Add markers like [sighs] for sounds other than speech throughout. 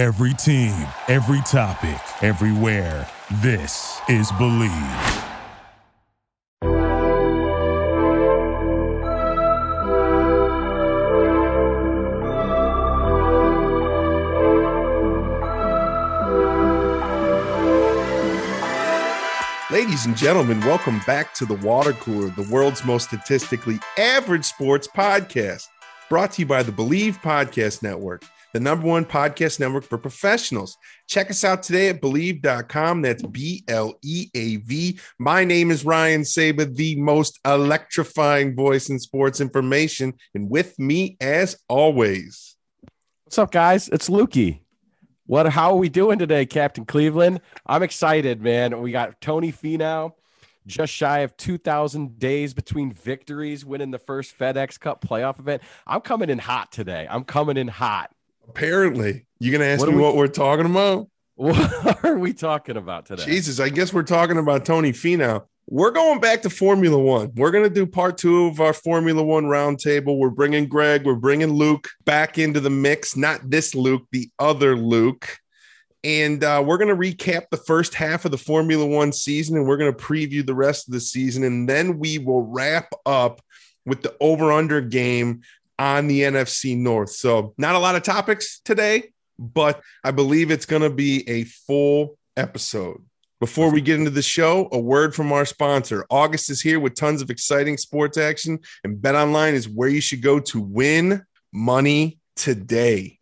Every team, every topic, everywhere. This is Believe. Ladies and gentlemen, welcome back to the Water Cooler, the world's most statistically average sports podcast, brought to you by the Believe Podcast Network, the number one podcast network for professionals. Check us out today at believe.com. That's B L E A V. My name is Ryan Saber, the most electrifying voice in sports information. And with me, as always, What's up, guys? It's Lukey. What? How are we doing today, Captain Cleveland? I'm excited, man. We got Tony Finau, just shy of 2,000 days between victories, winning the first FedEx Cup playoff event. I'm coming in hot today. I'm coming in hot. Apparently, you going to ask What me we- what we're talking about? [laughs] What are we talking about today? Jesus, I guess we're talking about Tony Finau. We're going back to Formula One. We're going to do part two of our Formula One roundtable. We're bringing Greg, we're bringing Luke back into the mix. Not this Luke, the other Luke. And uh, we're going to recap the first half of the Formula One season and we're going to preview the rest of the season. And then we will wrap up with the over under game on the NFC North. So, not a lot of topics today, but I believe it's going to be a full episode. Before we get into the show, a word from our sponsor. August is here with tons of exciting sports action, and Bet Online is where you should go to win money today.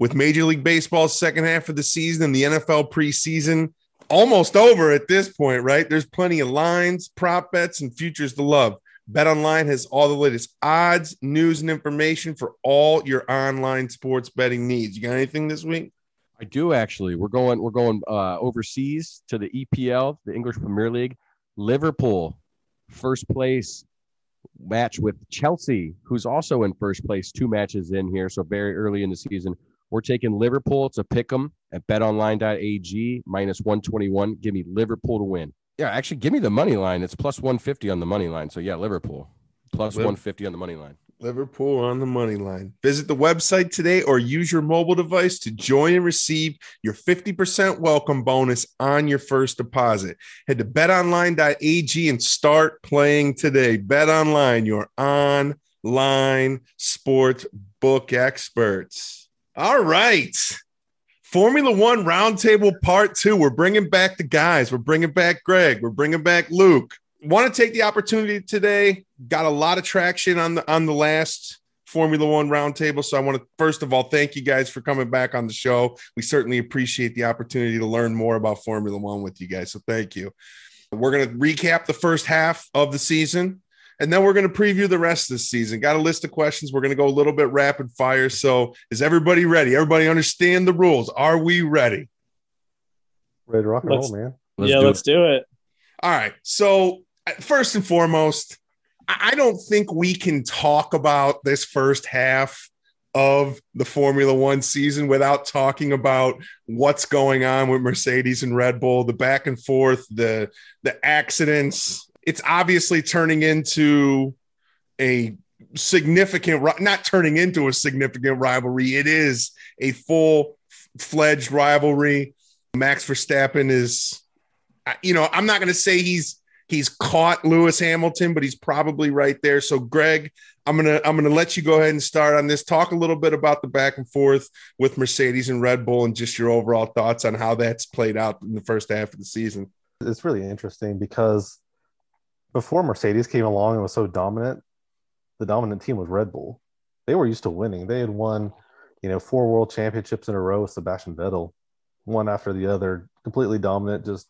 With Major League Baseball's second half of the season and the NFL preseason almost over at this point, right? There's plenty of lines, prop bets, and futures to love. BetOnline has all the latest odds, news, and information for all your online sports betting needs. You got anything this week? I do actually. We're going. We're going uh, overseas to the EPL, the English Premier League. Liverpool, first place match with Chelsea, who's also in first place. Two matches in here, so very early in the season. We're taking Liverpool to pick them at BetOnline.ag minus one twenty one. Give me Liverpool to win. Yeah, actually, give me the money line. It's plus one fifty on the money line. So yeah, Liverpool plus Liv- one fifty on the money line. Liverpool on the money line. Visit the website today or use your mobile device to join and receive your 50% welcome bonus on your first deposit. Head to betonline.ag and start playing today. Bet online, your online sports book experts. All right. Formula One Roundtable Part Two. We're bringing back the guys. We're bringing back Greg. We're bringing back Luke. Want to take the opportunity today? Got a lot of traction on the on the last Formula One Roundtable. So I want to first of all thank you guys for coming back on the show. We certainly appreciate the opportunity to learn more about Formula One with you guys. So thank you. We're going to recap the first half of the season. And then we're going to preview the rest of the season. Got a list of questions. We're going to go a little bit rapid fire. So, is everybody ready? Everybody understand the rules? Are we ready? Ready to rock and Let's- roll, man. yeah, do let's do it. All right. So, uh, first and foremost, I I don't think we can talk about this first half of the Formula One season without talking about what's going on with Mercedes and Red Bull, the back and forth, the the accidents. It's obviously turning into a significant, not turning into a significant rivalry. It is a full fledged rivalry. Max Verstappen is you know, I'm not going to say he's he's caught Lewis Hamilton, but he's probably right there. So, Greg, I'm gonna I'm gonna let you go ahead and start on this. Talk a little bit about the back and forth with Mercedes and Red Bull, and just your overall thoughts on how that's played out in the first half of the season. It's really interesting because before Mercedes came along and was so dominant, the dominant team was Red Bull. They were used to winning. They had won, you know, four world championships in a row with Sebastian Vettel, one after the other, completely dominant, just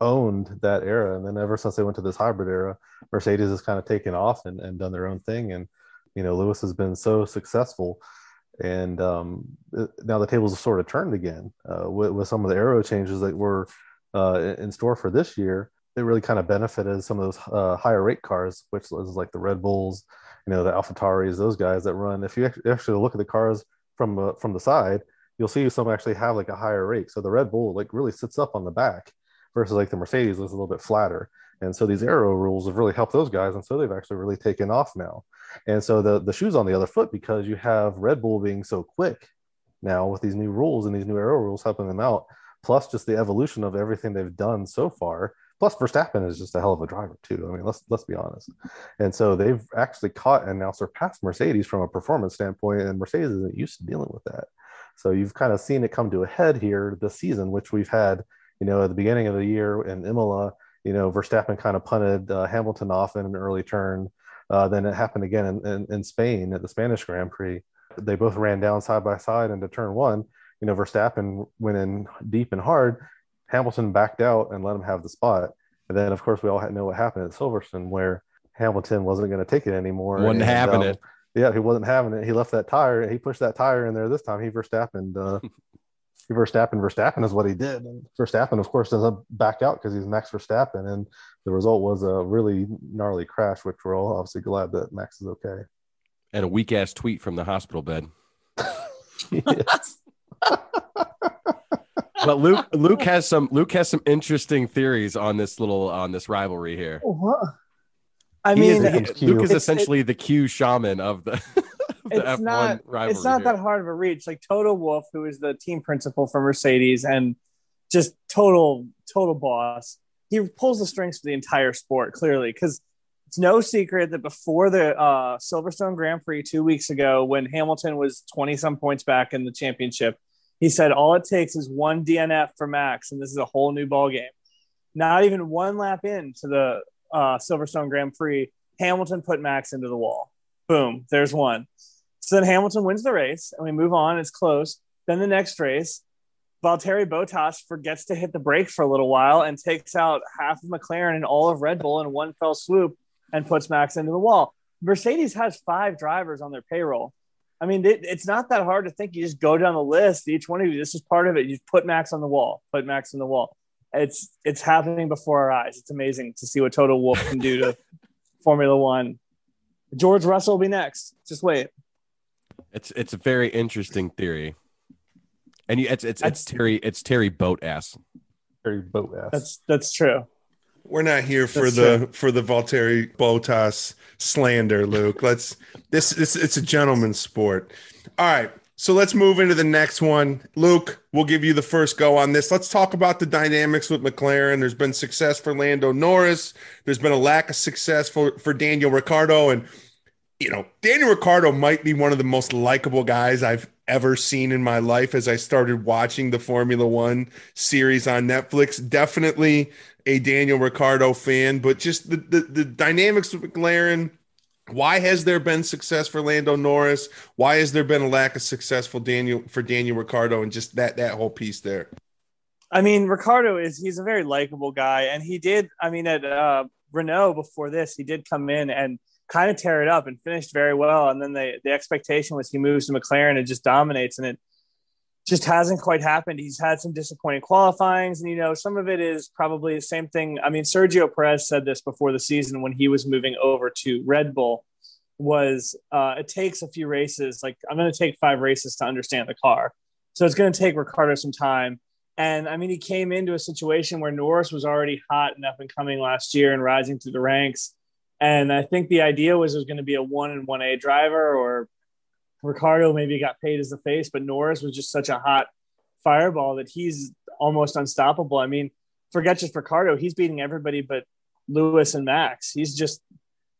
owned that era. And then ever since they went to this hybrid era, Mercedes has kind of taken off and, and done their own thing. And, you know, Lewis has been so successful. And um, now the tables have sort of turned again uh, with, with some of the aero changes that were uh, in store for this year. It really kind of benefited some of those uh, higher rake cars, which is like the Red Bulls, you know, the AlphaTauris, those guys that run. If you actually look at the cars from uh, from the side, you'll see some actually have like a higher rake. So the Red Bull like really sits up on the back versus like the Mercedes was a little bit flatter. And so these aero rules have really helped those guys, and so they've actually really taken off now. And so the the shoes on the other foot because you have Red Bull being so quick now with these new rules and these new aero rules helping them out, plus just the evolution of everything they've done so far. Plus, Verstappen is just a hell of a driver too. I mean, let's let's be honest. And so they've actually caught and now surpassed Mercedes from a performance standpoint, and Mercedes isn't used to dealing with that. So you've kind of seen it come to a head here this season, which we've had, you know, at the beginning of the year in Imola. You know, Verstappen kind of punted uh, Hamilton off in an early turn. Uh, then it happened again in, in, in Spain at the Spanish Grand Prix. They both ran down side by side into turn one. You know, Verstappen went in deep and hard, Hamilton backed out and let him have the spot. And then, of course, we all know what happened at Silverstone, where Hamilton wasn't going to take it anymore. Wasn't and, having um, it. Yeah, he wasn't having it. He left that tire. He pushed that tire in there this time. He Verstappen. Uh, [laughs] he Verstappen. Verstappen is what he did. And Verstappen, of course, doesn't back out because he's Max Verstappen, and the result was a really gnarly crash, which we're all obviously glad that Max is okay. And a weak ass tweet from the hospital bed. Yes. [laughs] [laughs] But Luke [laughs] Luke has some Luke has some interesting theories on this little on this rivalry here. What? I He mean, is- he- Luke is It's- essentially the Q shaman of the, [laughs] the it's F1 not rivalry. it's not here. that hard of a reach. Like Toto Wolff, who is the team principal for Mercedes and just total total boss, he pulls the strings for the entire sport clearly because it's no secret that before the uh, Silverstone Grand Prix two weeks ago, when Hamilton was twenty some points back in the championship, he said all it takes is one DNF for Max, and this is a whole new ball game. Not even one lap into the uh, Silverstone Grand Prix, Hamilton put Max into the wall. Boom, there's one. So then Hamilton wins the race, and we move on. It's close. Then the next race, Valtteri Bottas forgets to hit the brake for a little while and takes out half of McLaren and all of Red Bull in one fell swoop and puts Max into the wall. Mercedes has five drivers on their payroll. I mean, it, it's not that hard to think. You just go down the list. Each one of you, this is part of it. You put Max on the wall. Put Max on the wall. It's it's happening before our eyes. It's amazing to see what Toto Wolff can do to [laughs] Formula One. George Russell will be next. Just wait. It's it's a very interesting theory, and you, it's it's it's That's- Terry it's Terry boat ass. Very boat ass. That's that's true. We're not here for That's the for the Valtteri Bottas slander, Luke. Let's this this it's a gentleman's sport. All right. So let's move into the next one. Luke, we'll give you the first go on this. Let's talk about the dynamics with McLaren. There's been success for Lando Norris. There's been a lack of success for, for Daniel Ricciardo. And, you know, Daniel Ricciardo might be one of the most likable guys I've ever seen in my life as I started watching the Formula One series on Netflix. Definitely a Daniel Ricciardo fan, but just the, the, the dynamics with McLaren. Why has there been success for Lando Norris? Why has there been a lack of success for Daniel for Daniel Ricciardo and just that that whole piece there? I mean, Ricciardo is he's a very likable guy, and he did. I mean, at uh, Renault before this, he did come in and kind of tear it up and finished very well. And then the the expectation was he moves to McLaren and just dominates, and it just hasn't quite happened. He's had some disappointing qualifyings, and you know, some of it is probably the same thing. I mean, Sergio Perez said this before the season when he was moving over to Red Bull. Was uh, it takes a few races? Like I'm going to take five races to understand the car, so it's going to take Ricciardo some time. And I mean, he came into a situation where Norris was already hot and up and coming last year and rising through the ranks. And I think the idea was it was going to be a one and one A driver, or Ricciardo maybe got paid as the face, but Norris was just such a hot fireball that he's almost unstoppable. I mean, forget just Ricciardo, he's beating everybody but Lewis and Max. He's just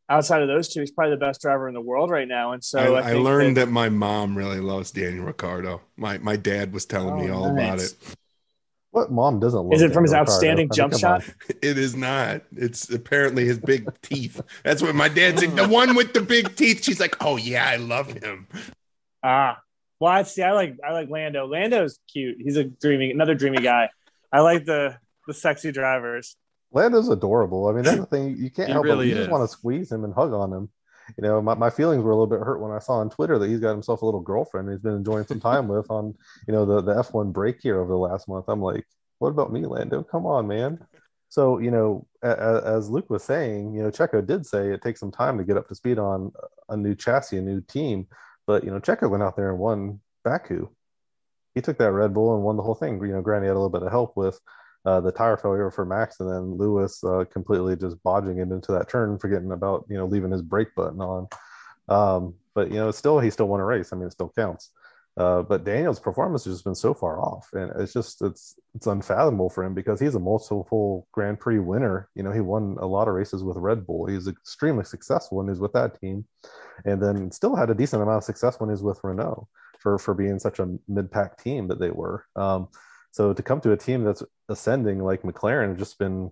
outside of those two, he's probably the best driver in the world right now. And so I, I, I learned that, my mom really loves Daniel Ricciardo. My my dad was telling me Oh, all about it. What mom doesn't love Is it from his Daniel Ricciardo? outstanding I mean, jump shot? on. [laughs] It is not. It's apparently his big teeth. That's what my dad said. The one with the big teeth. She's like, oh yeah, I love him. Ah, well, I see. I like I like Lando. Lando's cute. He's a dreamy, another dreamy guy. I like the the sexy drivers. Lando's adorable. I mean, that's the thing. You can't He help really it. You just want to squeeze him and hug on him. You know, my, my feelings were a little bit hurt when I saw on Twitter that he's got himself a little girlfriend he's been enjoying some time with on, [laughs] you know, the, the F1 break here over the last month. I'm like, what about me, Lando? Come on, man. So, you know, a, a- as Luke was saying, you know, Checo did say it takes some time to get up to speed on a new chassis, a new team. But, you know, Checo went out there and won Baku. He took that Red Bull and won the whole thing. You know, granted, he had a little bit of help with uh, the tire failure for Max, and then Lewis uh, completely just bodging it into that turn, forgetting about you know leaving his brake button on. Um, but you know, still he still won a race. I mean, it still counts. Uh, but Daniel's performance has just been so far off, and it's just it's it's unfathomable for him because he's a multiple Grand Prix winner. You know, he won a lot of races with Red Bull. He's extremely successful when he's with that team, and then still had a decent amount of success when he's with Renault for for being such a mid pack team that they were. Um, so to come to a team that's ascending like McLaren just been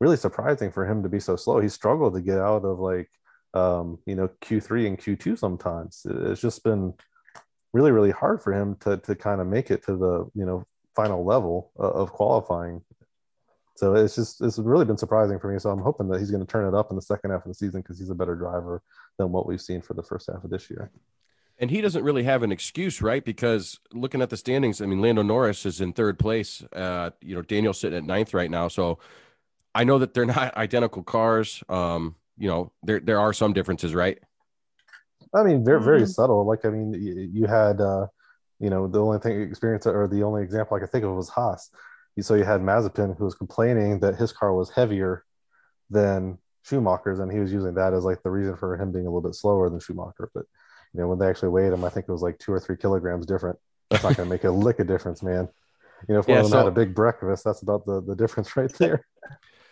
really surprising for him to be so slow. He struggled to get out of like um, you know Q3 and Q2 sometimes. It's just been really really hard for him to to kind of make it to the you know final level of qualifying. So it's just it's really been surprising for me. So I'm hoping that he's going to turn it up in the second half of the season because he's a better driver than what we've seen for the first half of this year. And he doesn't really have an excuse, right? Because looking at the standings, I mean, Lando Norris is in third place. Uh, you know, Daniel's sitting at ninth right now. So I know that they're [laughs] not identical cars. Um, you know, there there are some differences, right? I mean, very very mm-hmm. subtle. Like I mean, you, you had uh, you know the only thing experience or the only example I could think of was Haas. So you had Mazepin who was complaining that his car was heavier than Schumacher's, and he was using that as like the reason for him being a little bit slower than Schumacher. But you know, when they actually weighed him, I think it was like two or three kilograms different. That's not going to make a lick of difference, man. You know, if one yeah, of them so, had a big breakfast, that's about the, the difference right [laughs] there.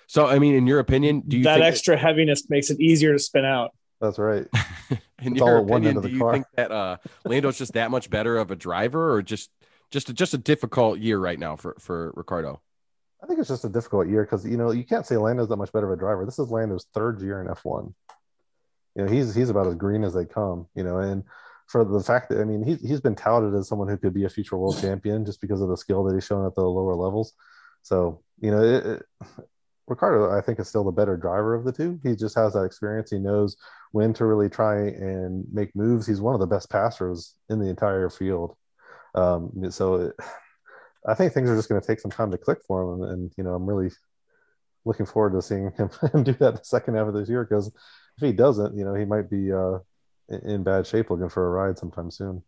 So, I mean, in your opinion, do you that extra that, heaviness makes it easier to spin out? That's right. [laughs] in it's your opinion, do you car. think that uh, Lando's just that much better of a driver, or just just a, just a difficult year right now for for ricciardo I think it's just a difficult year because you know you can't say Lando's that much better of a driver. This is Lando's third year in F1. You know he's he's about as green as they come. You know, and for the fact that I mean he's he's been touted as someone who could be a future world champion just because of the skill that he's shown at the lower levels. So you know it, it, Ricciardo, I think, is still the better driver of the two. He just has that experience. He knows when to really try and make moves. He's one of the best passers in the entire field. Um, so it, I think things are just going to take some time to click for him. And, and, you know, I'm really looking forward to seeing him [laughs] do that the second half of this year because if he doesn't, you know, he might be uh, in bad shape looking for a ride sometime soon.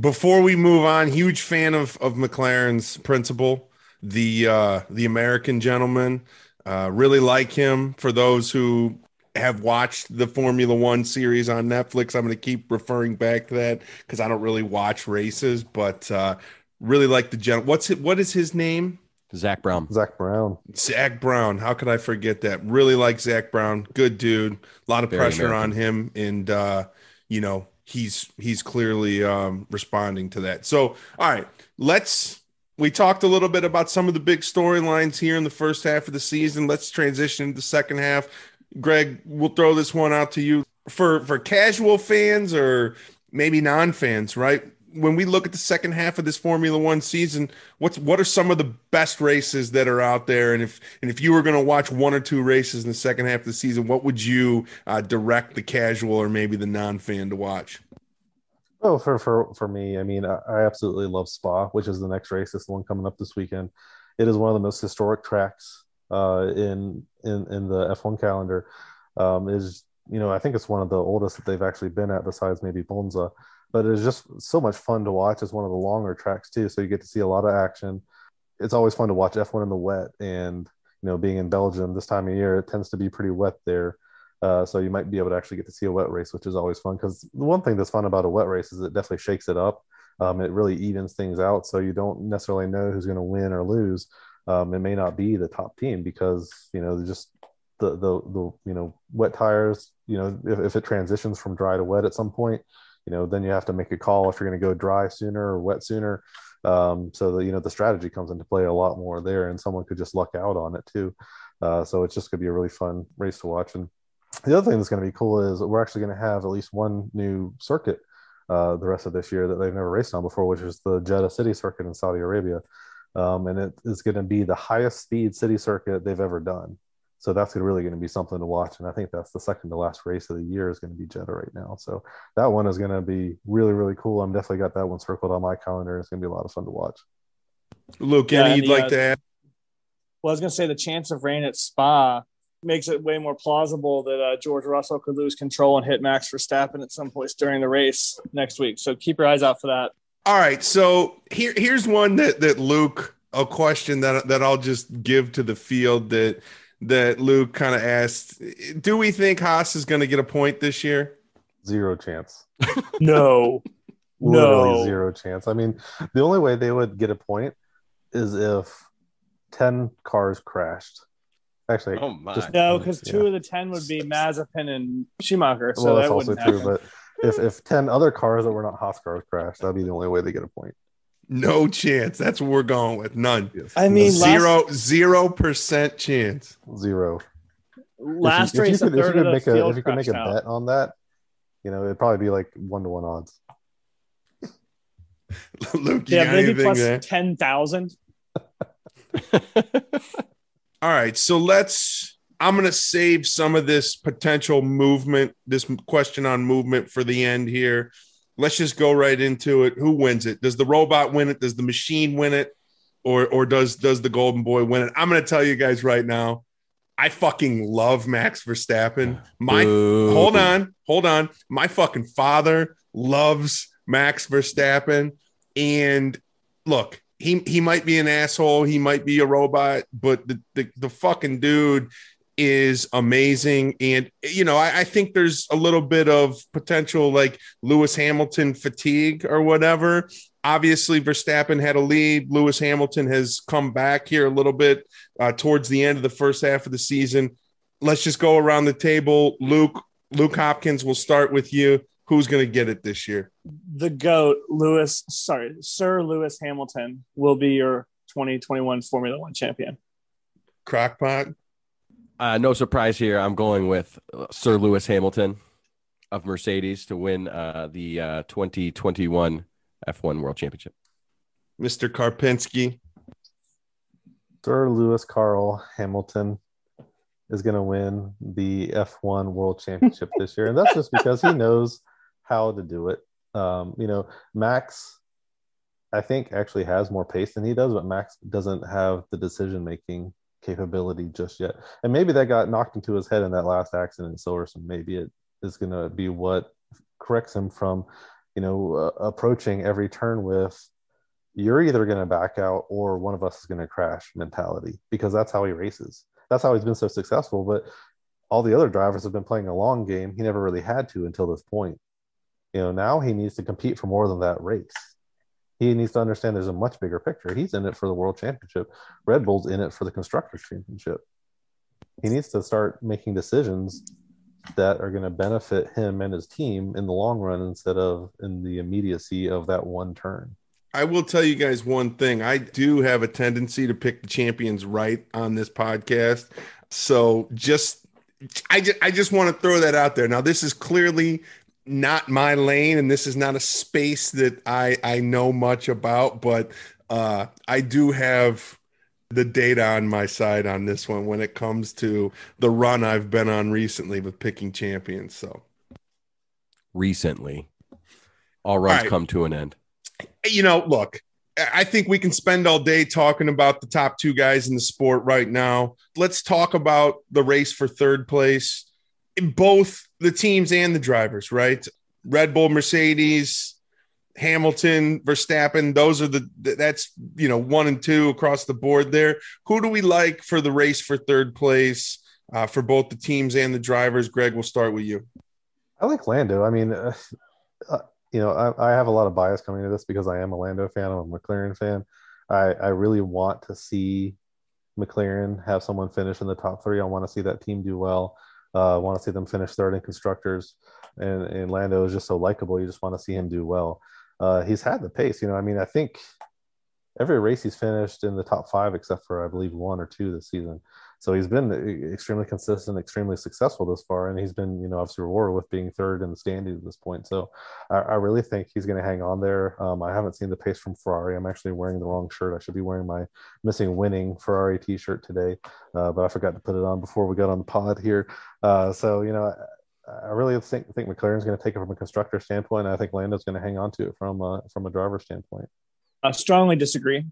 Before we move on, huge fan of, of McLaren's principal, the uh, the American gentleman. Uh, really like him. For those who have watched the Formula One series on Netflix, I'm going to keep referring back to that because I don't really watch races, but uh, really like the gen. What's it? What is his name? Zak Brown. Zak Brown. Zak Brown. How could I forget that? Really like Zak Brown. Good dude. A lot of Very pressure American. on him, and uh, you know he's he's clearly um, responding to that. So, all right, let's we talked a little bit about some of the big storylines here in the first half of the season. Let's transition to the second half. Greg, we'll throw this one out to you for for casual fans or maybe non-fans, right? When we look at the second half of this Formula One season, what's what are some of the best races that are out there? And if and if you were going to watch one or two races in the second half of the season, what would you uh, direct the casual or maybe the non-fan to watch? Oh, for for for me, I mean, I, I, absolutely love Spa, which is the next race. The one coming up this weekend. It is one of the most historic tracks uh, in in in the F1 calendar. Um, is you know, I think it's one of the oldest that they've actually been at, besides maybe Monza. But it's just so much fun to watch. It's one of the longer tracks too, so you get to see a lot of action. It's always fun to watch F1 in the wet, and you know, being in Belgium this time of year, it tends to be pretty wet there. Uh, so you might be able to actually get to see a wet race, which is always fun. Because the one thing that's fun about a wet race is it definitely shakes it up. Um, it really evens things out, so you don't necessarily know who's going to win or lose. Um, it may not be the top team because you know just the the the you know wet tires. You know if, if it transitions from dry to wet at some point, you know then you have to make a call if you're going to go dry sooner or wet sooner. Um, so the you know the strategy comes into play a lot more there, and someone could just luck out on it too. Uh, so it's just going to be a really fun race to watch and the other thing that's going to be cool is we're actually going to have at least one new circuit uh, the rest of this year that they've never raced on before, which is the Jeddah City Circuit in Saudi Arabia. Um, and it is going to be the highest speed city circuit they've ever done. So that's really going to be something to watch. And I think that's the second to last race of the year is going to be Jeddah right now. So that one is going to be really, really cool. I'm definitely got that one circled on my calendar. It's going to be a lot of fun to watch. Luke, yeah, any you'd like uh, to add? Well, I was going to say the chance of rain at Spa makes it way more plausible that uh, George Russell could lose control and hit Max Verstappen at some point during the race next week. So keep your eyes out for that. All right. So here, here's one that that Luke, a question that that I'll just give to the field that that Luke kind of asked. Do we think Haas is going to get a point this year? Zero chance. [laughs] no. [laughs] literally No. zero chance. I mean, the only way they would get a point is if ten cars crashed. Actually, Oh my! Just- No, because two Yeah. of the ten would be Mazepin and Schumacher, so well, that's that also wouldn't true. happen. But if if ten other cars that were not Haas cars crashed, that'd be the only way they get a point. No chance. That's what we're going with. None. Yes. I mean, last- Zero zero percent chance. zero. Last if you, race, if you could, if you third could of the make a if you could make a out. bet on that, you know, it'd probably be like one to one odds. [laughs] Luke, you Yeah, got maybe anything plus there? ten thousand. [laughs] All right, so let's. I'm going to save some of this potential movement, this question on movement for the end here. Let's just go right into it. Who wins it? Does the robot win it? Does the machine win it? Or or does does the golden boy win it? I'm going to tell you guys right now. I fucking love Max Verstappen. My Boo. hold on, hold on. My fucking father loves Max Verstappen. And look, he he might be an asshole, he might be a robot, but the the, the fucking dude is amazing. And you know, I, I think there's a little bit of potential like Lewis Hamilton fatigue or whatever. Obviously, Verstappen had a lead. Lewis Hamilton has come back here a little bit uh, towards the end of the first half of the season. Let's just go around the table. Luke, Luke Hopkins, we'll start with you. Who's going to get it this year? The goat, Lewis. Sorry, Sir Lewis Hamilton will be your 2021 Formula One champion. Crockpot. Uh, no surprise here. I'm going with uh, Sir Lewis Hamilton of Mercedes to win uh, the uh, 2021 F1 World Championship. Mr. Karpinski. Sir Lewis Carl Hamilton is going to win the F1 World Championship this year, and that's just because he knows how to do it. Um, you know, Max, I think actually has more pace than he does, but Max doesn't have the decision making capability just yet. And maybe that got knocked into his head in that last accident in Silverstone. Maybe it is going to be what corrects him from, you know, uh, approaching every turn with you're either going to back out or one of us is going to crash mentality because that's how he races. That's how he's been so successful. But all the other drivers have been playing a long game. He never really had to until this point. You know, now he needs to compete for more than that race. He needs to understand there's a much bigger picture. He's in it for the world championship. Red Bull's in it for the constructors championship. He needs to start making decisions that are going to benefit him and his team in the long run instead of in the immediacy of that one turn. I will tell you guys one thing. I do have a tendency to pick the champions right on this podcast. So just I just I just want to throw that out there. Now this is clearly not my lane and this is not a space that I I know much about, but uh I do have the data on my side on this one when it comes to the run I've been on recently with picking champions. So Recently, all runs right. come to an end. you know, look, I think we can spend all day talking about the top two guys in the sport right now. Let's talk about the race for third place both the teams and the drivers, right? Red Bull, Mercedes, Hamilton, Verstappen, those are the that's you know one and two across the board there. Who do we like for the race for third place uh, for both the teams and the drivers? Greg, we'll start with you. I like Lando. I mean, uh, uh, you know, I, I have a lot of bias coming to this because I am a Lando fan. I'm a McLaren fan. I, I really want to see McLaren have someone finish in the top three. I want to see that team do well. Uh, want to see them finish third in constructors. And, and Lando is just so likable. You just want to see him do well. Uh, he's had the pace. You know, I mean, I think every race he's finished in the top five, except for I believe one or two this season. So he's been extremely consistent, extremely successful this far, and he's been, you know, obviously rewarded with being third in the standings at this point. So I, I really think he's going to hang on there. Um, I haven't seen the pace from Ferrari. I'm actually wearing the wrong shirt. I should be wearing my missing winning Ferrari T-shirt today, uh, but I forgot to put it on before we got on the pod here. Uh, so you know. I really think think McLaren's going to take it from a constructor standpoint. I think Lando's going to hang on to it from a, from a driver standpoint. I strongly disagree.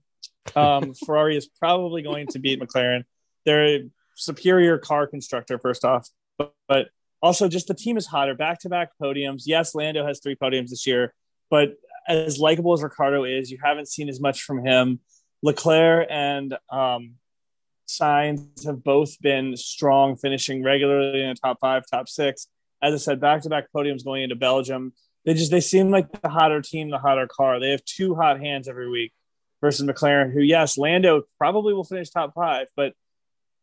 Um, [laughs] Ferrari is probably going to beat McLaren. They're a superior car constructor, first off, but, but also just the team is hotter. Back to back podiums. Yes, Lando has three podiums this year, but as likable as Ricciardo is, you haven't seen as much from him. Leclerc and um, Sainz have both been strong, finishing regularly in the top five, top six. As I said, back to back podiums going into Belgium. they just they seem like the hotter team, the hotter car. They have two hot hands every week versus McLaren, who yes, Lando probably will finish top five, but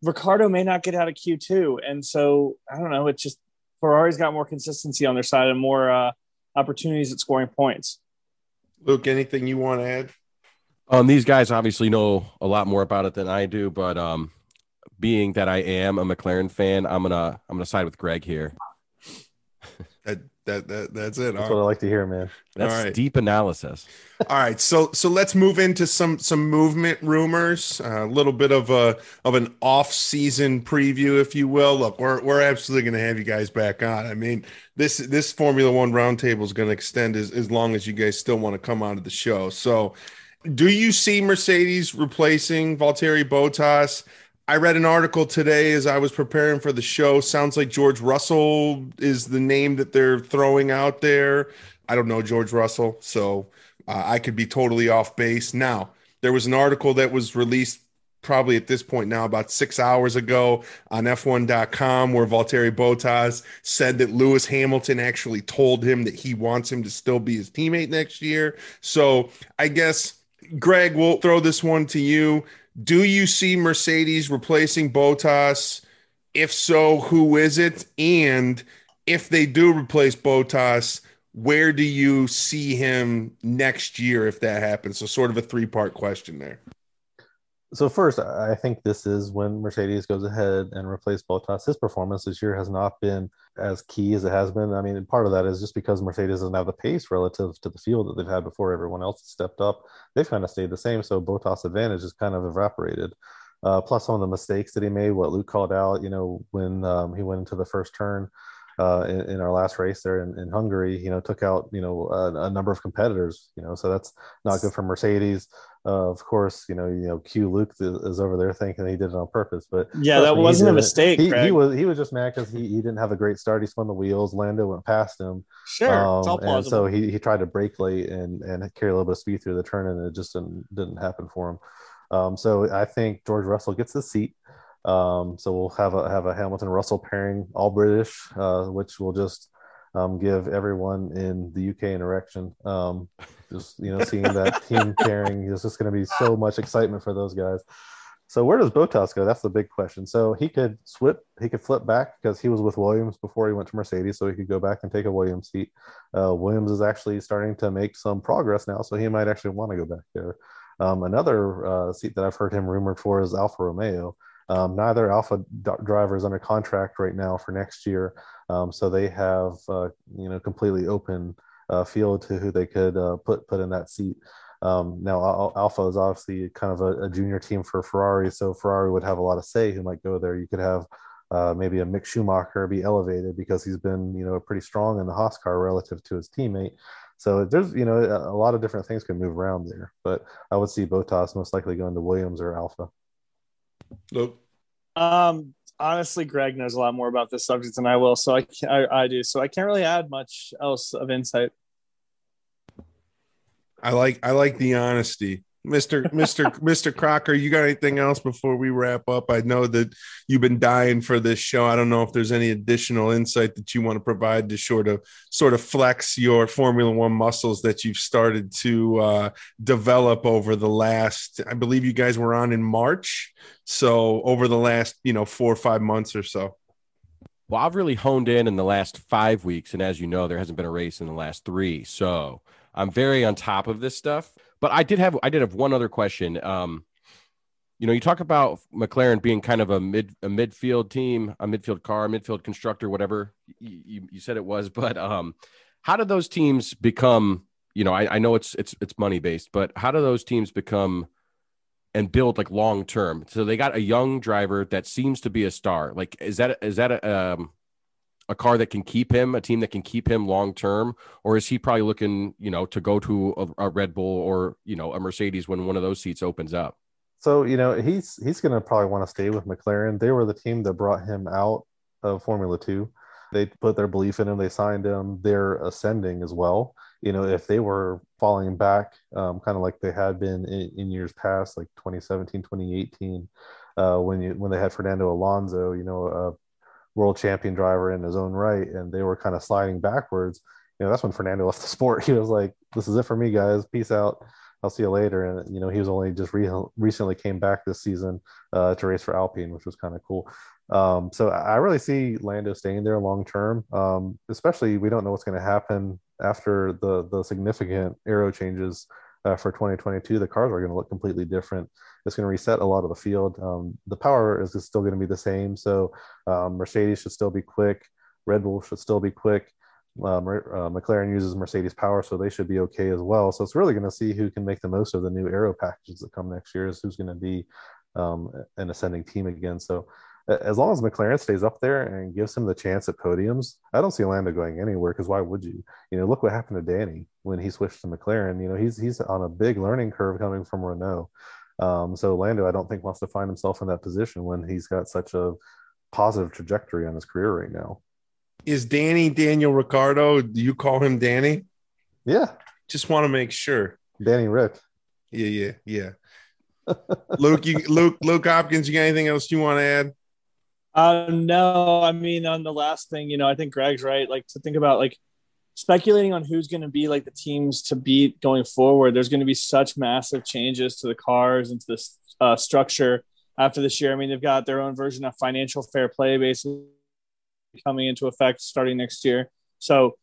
Ricciardo may not get out of Q two, and so I don't know. It's just Ferrari's got more consistency on their side and more uh, opportunities at scoring points. Luke, anything you want to add? Um, these guys obviously know a lot more about it than I do, but um, being that I am a McLaren fan, I'm gonna I'm gonna side with Greg here. That that, that that's it. That's All what I like to hear, man. That's All right. deep analysis. All right, so so let's move into some some movement rumors, a little bit of a of an off season preview, if you will. Look, we're we're absolutely going to have you guys back on. I mean, this this Formula One roundtable is going to extend as as long as you guys still want to come onto the show. So, do you see Mercedes replacing Valtteri Bottas? I read an article today as I was preparing for the show. Sounds like George Russell is the name that they're throwing out there. I don't know George Russell, so uh, I could be totally off base. Now, there was an article that was released probably at this point now about six hours ago on F1.com where Valtteri Bottas said that Lewis Hamilton actually told him that he wants him to still be his teammate next year. So I guess, Greg, we'll throw this one to you. Do you see Mercedes replacing Bottas? If so, who is it? And if they do replace Bottas, where do you see him next year if that happens? So, sort of a three part question there. So first, I think this is when Mercedes goes ahead and replace Bottas. His performance this year has not been as key as it has been. I mean, part of that is just because Mercedes doesn't have the pace relative to the field that they've had before. Everyone else stepped up. They've kind of stayed the same. So Bottas' advantage is kind of evaporated. Uh, plus, some of the mistakes that he made, what Luke called out, you know, when um, he went into the first turn uh, in, in, our last race there in, in, Hungary, you know, took out, you know, a, a, number of competitors, you know, so that's not good for Mercedes. Uh, of course, you know, you know, Q Luke is over there thinking he did it on purpose, but yeah, that me, wasn't a mistake. He, he, was he was just mad because he, he didn't have a great start. He spun the wheels. Lando went past him. Sure, um, and so he, he tried to brake late and and carry a little bit of speed through the turn, and it just didn't didn't happen for him. Um, so I think George Russell gets the seat. Um, so we'll have a have a Hamilton Russell pairing, all British, uh, which will just um, give everyone in the UK an erection. Um, just you know, seeing that [laughs] team pairing is just going to be so much excitement for those guys. So where does Bottas go? That's the big question. So he could flip, he could flip back because he was with Williams before he went to Mercedes, so he could go back and take a Williams seat. Uh, Williams is actually starting to make some progress now, so he might actually want to go back there. Um, another uh, seat that I've heard him rumored for is Alfa Romeo. Um, neither Alfa driver is under contract right now for next year, um, so they have uh, you know completely open uh, field to who they could uh, put put in that seat. Um, now Alfa is obviously kind of a, a, junior team for Ferrari, so Ferrari would have a lot of say who might go there. You could have uh, maybe a Mick Schumacher be elevated because he's been you know pretty strong in the Haas car relative to his teammate. So there's you know a, lot of different things can move around there, but I would see Bottas most likely going to Williams or Alfa. Luke. Um, honestly, Greg knows a lot more about this subject than I will, so I, I, I do. So I can't really add much else of insight. I like I like the honesty. Mr. Mr. Mr. Crocker, you got anything else before we wrap up? I know that you've been dying for this show. I don't know if there's any additional insight that you want to provide to sort of sort of flex your Formula One muscles that you've started to uh, develop over the last. I believe you guys were on in March, so over the last you know four or five months or so. Well, I've really honed in in the last five weeks, and as you know, there hasn't been a race in the last three, so I'm very on top of this stuff. But I did have I did have one other question. Um, you know, you talk about McLaren being kind of a mid a midfield team, a midfield car, midfield constructor, whatever you, you said it was. But um, how do those teams become? You know, I, I know it's it's it's money based, but how do those teams become and build like long term? So they got a young driver that seems to be a star. Like, is that is that a um, a car that can keep him, a team that can keep him long term, or is he probably looking, you know, to go to a, a, Red Bull or you know a Mercedes when one of those seats opens up? So you know he's he's going to probably want to stay with McLaren. They were the team that brought him out of Formula Two. They put their belief in him. They signed him. They're ascending as well. You know, if they were falling back, um, kind of like they had been in, in, years past, like 2017, 2018, uh, when you when they had Fernando Alonso, you know, uh, world champion driver in his own right, and they were kind of sliding backwards. you know, that's when Fernando [laughs] left the sport. He was like, "This is it for me, guys. Peace out. I'll see you later." And you know, he was only just re- recently came back this season uh, to race for Alpine, which was kind of cool. Um, so I really see Lando staying there long term. Um, especially, we don't know what's going to happen after the the significant aero changes uh, for 2022. The cars are going to look completely different. It's going to reset a lot of the field. Um, the power is still going to be the same. So um, Mercedes should still be quick. Red Bull should still be quick. Um, uh, McLaren uses Mercedes power, so they should be okay as well. So it's really going to see who can make the most of the new aero packages that come next year. Is who's going to be um, an ascending team again. So as long as McLaren stays up there and gives him the chance at podiums, I don't see Lando going anywhere. Because why would you? You know, look what happened to Danny when he switched to McLaren. You know, he's he's on a big learning curve coming from Renault. Um, so Lando, I don't think wants to find himself in that position when he's got such a positive trajectory on his career right now. Is Danny Daniel Ricciardo? Do you call him Danny? Yeah. Just want to make sure. Danny Rick. Yeah, yeah, yeah. [laughs] Luke, you, Luke, Luke Hopkins, you got anything else you want to add? Uh, no, I mean, on the last thing, you know, I think Greg's right. Like to think about like speculating on who's going to be like the teams to beat going forward. There's going to be such massive changes to the cars and to the uh, structure after this year. I mean, they've got their own version of financial fair play basically coming into effect starting next year. So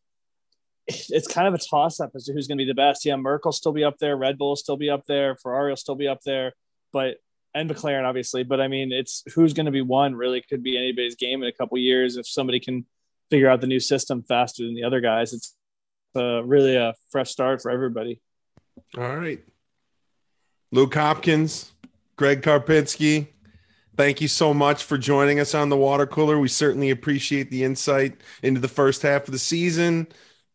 it's kind of a toss up as to who's going to be the best. Yeah, Merkel still be up there, Red Bull still be up there, Ferrari will still be up there, but and McLaren obviously. But I mean, it's who's going to be one really could be anybody's game in a couple years if somebody can figure out the new system faster than the other guys. It's uh, really a fresh start for everybody. All right, Luke Hopkins, Greg Karpinski, thank you so much for joining us on the water cooler. We certainly appreciate the insight into the first half of the season.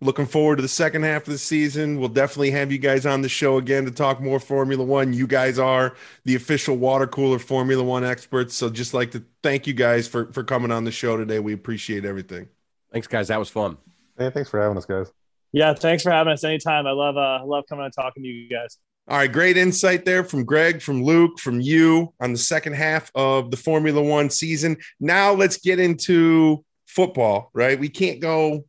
Looking forward to the second half of the season. We'll definitely have you guys on the show again to talk more Formula One. You guys are the official water cooler Formula One experts. So just like to thank you guys for, for coming on the show today. We appreciate everything. Thanks, guys. That was fun. Hey, thanks for having us, guys. Yeah, thanks for having us anytime. I love uh love coming and talking to you guys. All right, great insight there from Greg, from Luke, from you on the second half of the Formula One season. Now let's get into football, right? We can't go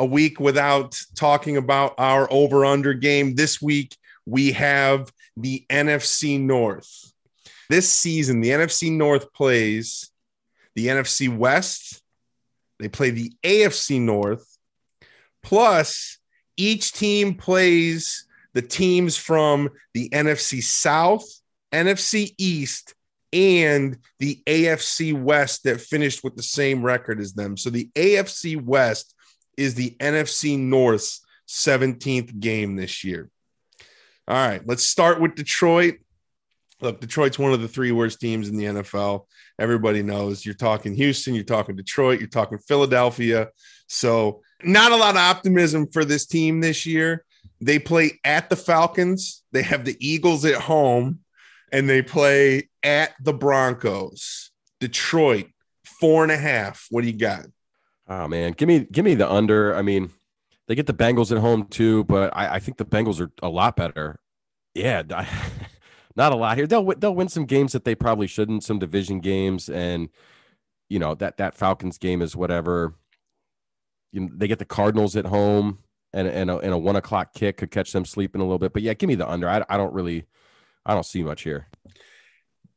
a week without talking about our over under game. This week, we have the NFC North. This season, the NFC North plays the NFC West, they play the AFC North, plus each team plays the teams from the NFC South, NFC East, and the AFC West that finished with the same record as them. So the AFC West is the NFC North's 17th game this year. All right, let's start with Detroit. Look, Detroit's one of the three worst teams in the NFL. Everybody knows you're talking Houston, you're talking Detroit, you're talking Philadelphia. So, not a lot of optimism for this team this year. They play at the Falcons, they have the Eagles at home, and they play at the Broncos. Detroit, four and a half. What do you got? Oh man, give me give me the under. I mean, they get the Bengals at home too, but I, I think the Bengals are a lot better. Yeah, [laughs] not a lot here. They'll they'll win some games that they probably shouldn't, some division games, and you know that that Falcons game is whatever. You know, they get the Cardinals at home and and a, and a one o'clock kick could catch them sleeping a little bit. But yeah, give me the under. I, I don't really, I don't see much here.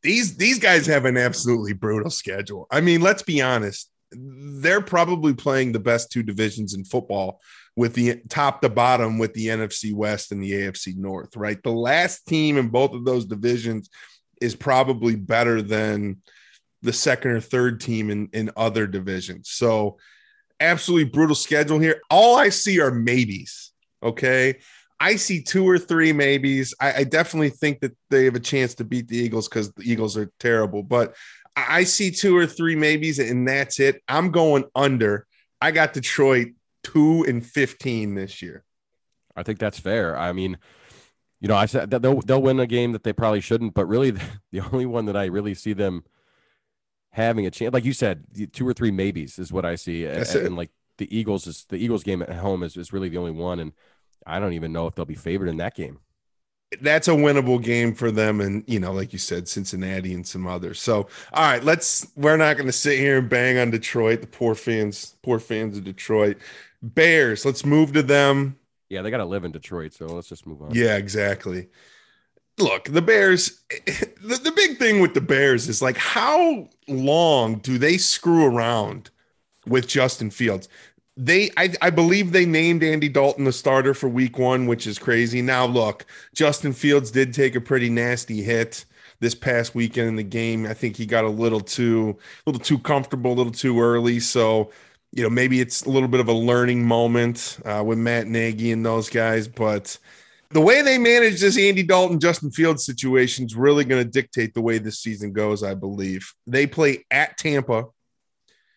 These these guys have an absolutely brutal schedule. I mean, let's be honest. They're probably playing the best two divisions in football with the top to bottom with the NFC West and the AFC North, right? The last team in both of those divisions is probably better than the second or third team in, in other divisions. So absolutely brutal schedule here. All I see are maybes. Okay. I see two or three maybes. I, I definitely think that they have a chance to beat the Eagles because the Eagles are terrible, but I see two or three maybes, and that's it. I'm going under. I got Detroit two and 15 this year. I think that's fair. I mean, you know, I said that they'll, they'll win a game that they probably shouldn't, but really [laughs] the only one that I really see them having a chance. Like you said, two or three maybes is what I see. And, and, like the Eagles is the Eagles game at home is, is really the only one. And I don't even know if they'll be favored in that game. That's a winnable game for them. And, you know, like you said, Cincinnati and some others. So, all right, let's, we're not going to sit here and bang on Detroit, the poor fans, poor fans of Detroit. Bears. Let's move to them. Yeah, they got to live in Detroit, so let's just move on. Yeah, exactly. Look, the Bears, [laughs] the, the big thing with the Bears is like, how long do they screw around with Justin Fields? They, I, I believe they named Andy Dalton the starter for week one, which is crazy. Now, look, Justin Fields did take a pretty nasty hit this past weekend in the game. I think he got a little too, a little too comfortable, a little too early. So, you know, maybe it's a little bit of a learning moment uh, with Matt Nagy and those guys, but the way they manage this Andy Dalton, Justin Fields situation is really going to dictate the way this season goes, I believe. They play at Tampa,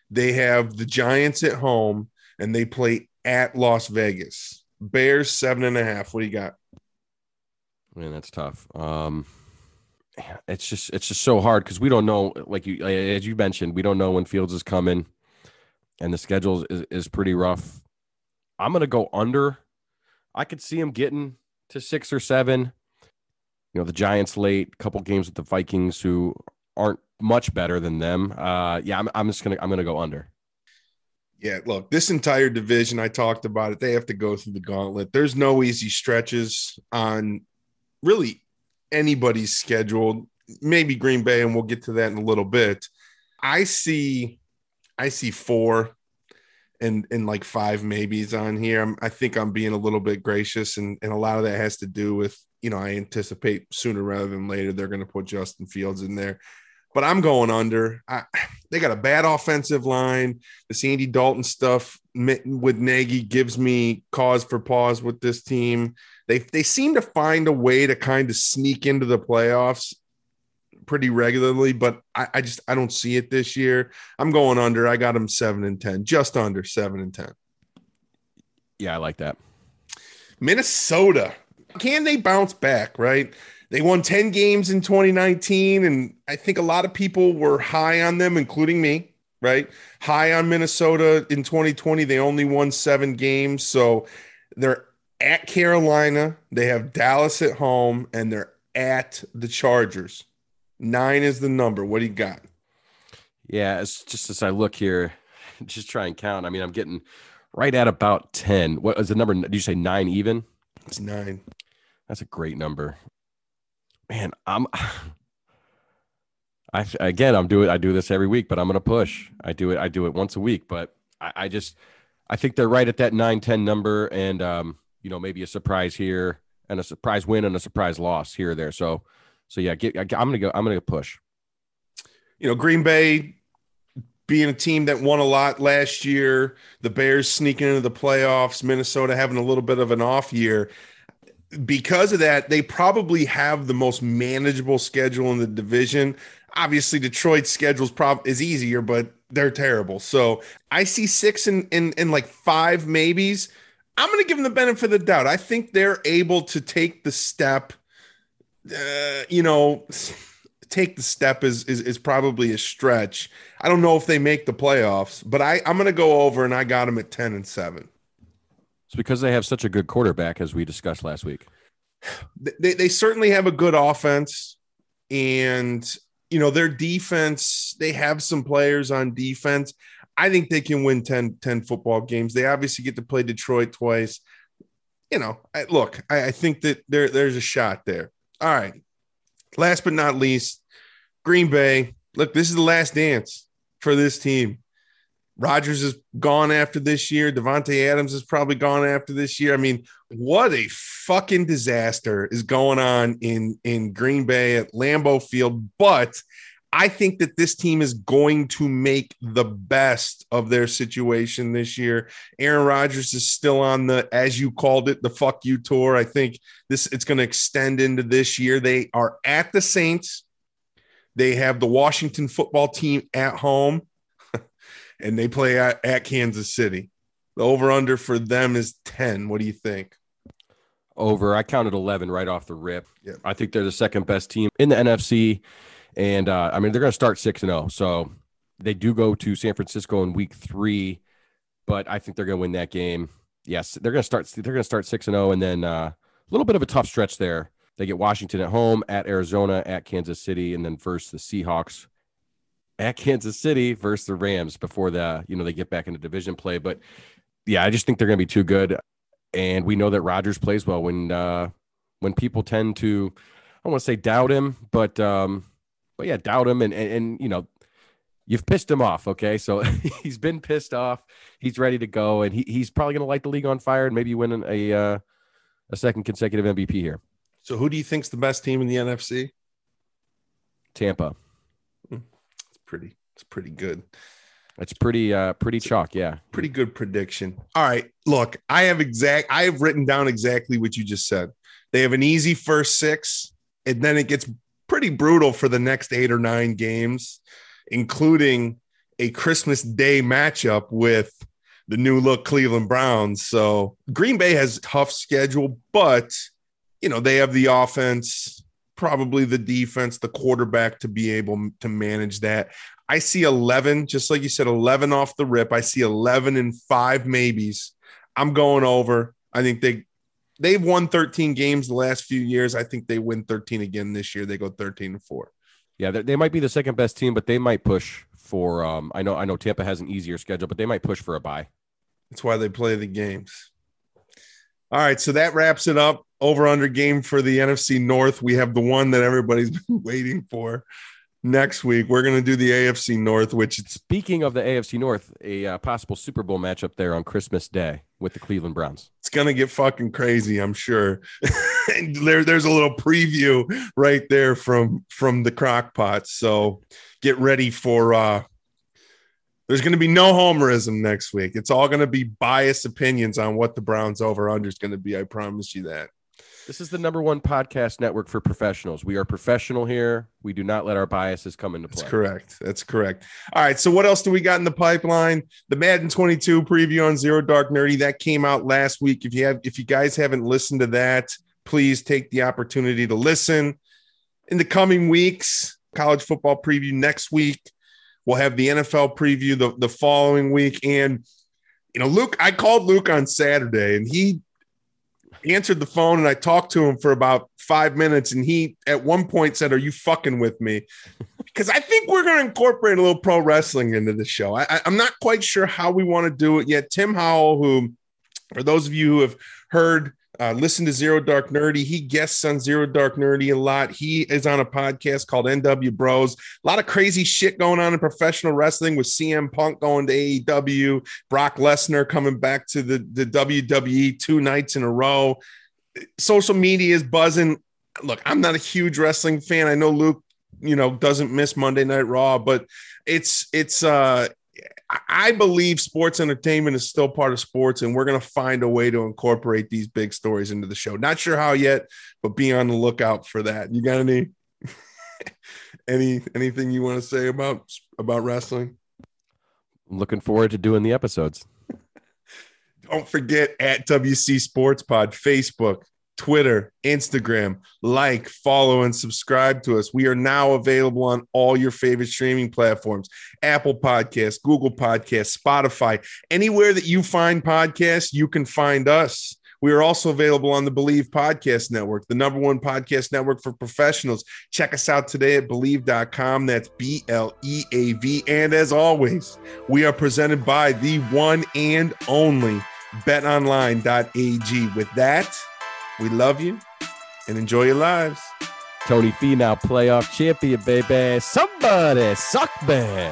they have the Giants at home, and they play at Las Vegas. Bears seven and a half. What do you got? Man, that's tough. Um, it's just it's just so hard because we don't know, like you as you mentioned, we don't know when Fields is coming and the schedule is, is pretty rough. I'm to go under. I could see him getting to six or seven. You know, the Giants late, couple games with the Vikings who aren't much better than them. Uh, yeah, I'm, I'm just gonna I'm gonna go under. Yeah, look, this entire division, I talked about it. They have to go through the gauntlet. There's no easy stretches on really anybody's schedule. Maybe Green Bay, and we'll get to that in a little bit. I see I see four and and like five maybes on here. I'm, I think I'm being a little bit gracious, and and a lot of that has to do with you know I anticipate sooner rather than later they're going to put Justin Fields in there. But I'm going under. I, they got a bad offensive line. The Andy Dalton stuff with Nagy gives me cause for pause with this team. They they seem to find a way to kind of sneak into the playoffs pretty regularly, but I, I, just I don't see it this year. I'm going under. I got them seven and ten, just under seven and ten. Yeah, I like that. Minnesota. Can they bounce back? Right. They won 10 games in 2019, and I think a lot of people were high on them, including me, right? High on Minnesota in 2020. They only won seven games. So they're at Carolina, they have Dallas at home, and they're at the Chargers. Nine is the number. What do you got? Yeah, it's just as I look here, [laughs] just try and count. I mean, I'm getting right at about 10. What is the number? Did you say nine even? It's nine. That's a great number. Man, I'm [sighs] I again I'm doing I do this every week, but I'm gonna push. I do it, I do it once a week, but I, I just I think they're right at that nine ten number and um, you know, maybe a surprise here and a surprise win and a surprise loss here or there. So so yeah, get, I'm gonna go. I'm gonna push. You know, Green Bay being a team that won a lot last year, the Bears sneaking into the playoffs, Minnesota having a little bit of an off year. Because of that, they probably have the most manageable schedule in the division. Obviously, Detroit's schedule prob- is easier, but they're terrible. So I see six and in, in, in like five maybes. I'm going to give them the benefit of the doubt. I think they're able to take the step – uh, you know, [laughs] take the step is, is is probably a stretch. I don't know if they make the playoffs, but I I'm going to go over and I got them at 10 and 7. It's because they have such a good quarterback as we discussed last week. They they certainly have a good offense and you know, their defense, they have some players on defense. I think they can win 10 10 football games. They obviously get to play Detroit twice. You know, I, look, I, I think that there there's a shot there. All right. Last but not least, Green Bay. Look, this is the last dance for this team. Rodgers is gone after this year. Davante Adams is probably gone after this year. I mean, what a fucking disaster is going on in in Green Bay at Lambeau Field. But I think that this team is going to make the best of their situation this year. Aaron Rodgers is still on the, as you called it, the fuck you tour. I think this it's going to extend into this year. They are at the Saints. They have the Washington football team at home, and they play at, at Kansas City. The over under for them is 10. What do you think? Over. I counted 11 right off the rip. Yeah. I think they're the second best team in the NFC. And uh, I mean, they're going to start six and zero. Oh, so they do go to San Francisco in week three, but I think they're going to win that game. Yes, they're going to start. They're going to start six and zero, oh, and then uh, a little bit of a tough stretch there. They get Washington at home, at Arizona, at Kansas City, and then first the Seahawks at Kansas City versus the Rams before the you know they get back into division play. But yeah, I just think they're going to be too good, and we know that Rodgers plays well when uh, when people tend to I don't want to say doubt him, but um, but yeah, doubt him, and, and and you know you've pissed him off. Okay, so [laughs] he's been pissed off. He's ready to go, and he, he's probably going to light the league on fire and maybe win a uh, a second consecutive MVP here. So, who do you think's the best team in the NFC? Tampa. It's pretty. It's pretty good. It's pretty uh pretty chalk, yeah. Pretty good prediction. All right. Look, I have exact. I have written down exactly what you just said. They have an easy first six, and then it gets pretty brutal for the next eight or nine games, including a Christmas Day matchup with the new look Cleveland Browns. So Green Bay has a tough schedule, but you know, they have the offense, probably the defense, the quarterback to be able to manage that. I see 11, just like you said, 11 off the rip. I see 11 and five maybes. I'm going over. I think they they've won 13 games the last few years. I think they win 13 again this year. They go 13 and 4. Yeah, they might be the second best team, but they might push for um I know I know Tampa has an easier schedule, but they might push for a bye. That's why they play the games. All right, so that wraps it up. Over under game for the NFC North. We have the one that everybody's [laughs] been waiting for. Next week, we're going to do the AFC North, which Speaking of the AFC North, a uh, possible Super Bowl matchup there on Christmas Day with the Cleveland Browns. it's going to get fucking crazy, I'm sure. [laughs] and there, there's a little preview right there from from the crock pot. So get ready for uh there's going to be no homerism next week. It's all going to be biased opinions on what the Browns over under is going to be. I promise you that. This is the number one podcast network for professionals. We are professional here. We do not let our biases come into play. That's correct. That's correct. All right. So what else do we got in the pipeline? The Madden 22 preview on Zero Dark Nerdy that came out last week. If you have, if you guys haven't listened to that, please take the opportunity to listen. In the coming weeks, college football preview next week. We'll have the NFL preview the, the following week. And you know, Luke, I called Luke on Saturday and he answered the phone and I talked to him for about five minutes. And he at one point said, Are you fucking with me? [laughs] Because I think we're going to incorporate a little pro wrestling into the show. I, I'm not quite sure how we want to do it yet. Tim Howell, who, for those of you who have heard, uh, listen to Zero Dark Nerdy. He guests on Zero Dark Nerdy a lot. He is on a podcast called NW Bros. A lot of crazy shit going on in professional wrestling with CM Punk going to AEW, Brock Lesnar coming back to the, the WWE two nights in a row. Social media is buzzing. Look, I'm not a huge wrestling fan. I know Luke, you know, doesn't miss Monday Night Raw, but it's it's uh I believe sports entertainment is still part of sports, and we're going to find a way to incorporate these big stories into the show. Not sure how yet, but be on the lookout for that. You got any [laughs] any anything you want to say about about wrestling? I'm looking forward to doing the episodes. [laughs] Don't forget at WC Sports Pod, Facebook, Twitter, Instagram, like, follow, and subscribe to us. We are now available on all your favorite streaming platforms Apple Podcasts, Google Podcasts, Spotify. Anywhere that you find podcasts, you can find us. We are also available on the Bleav Podcast Network, the number one podcast network for professionals. Check us out today at bleav.com. That's B L E A V. And as always, we are presented by the one and only betonline.ag. With that, we love you and enjoy your lives. Tony Fee now playoff champion, baby. Somebody suck me.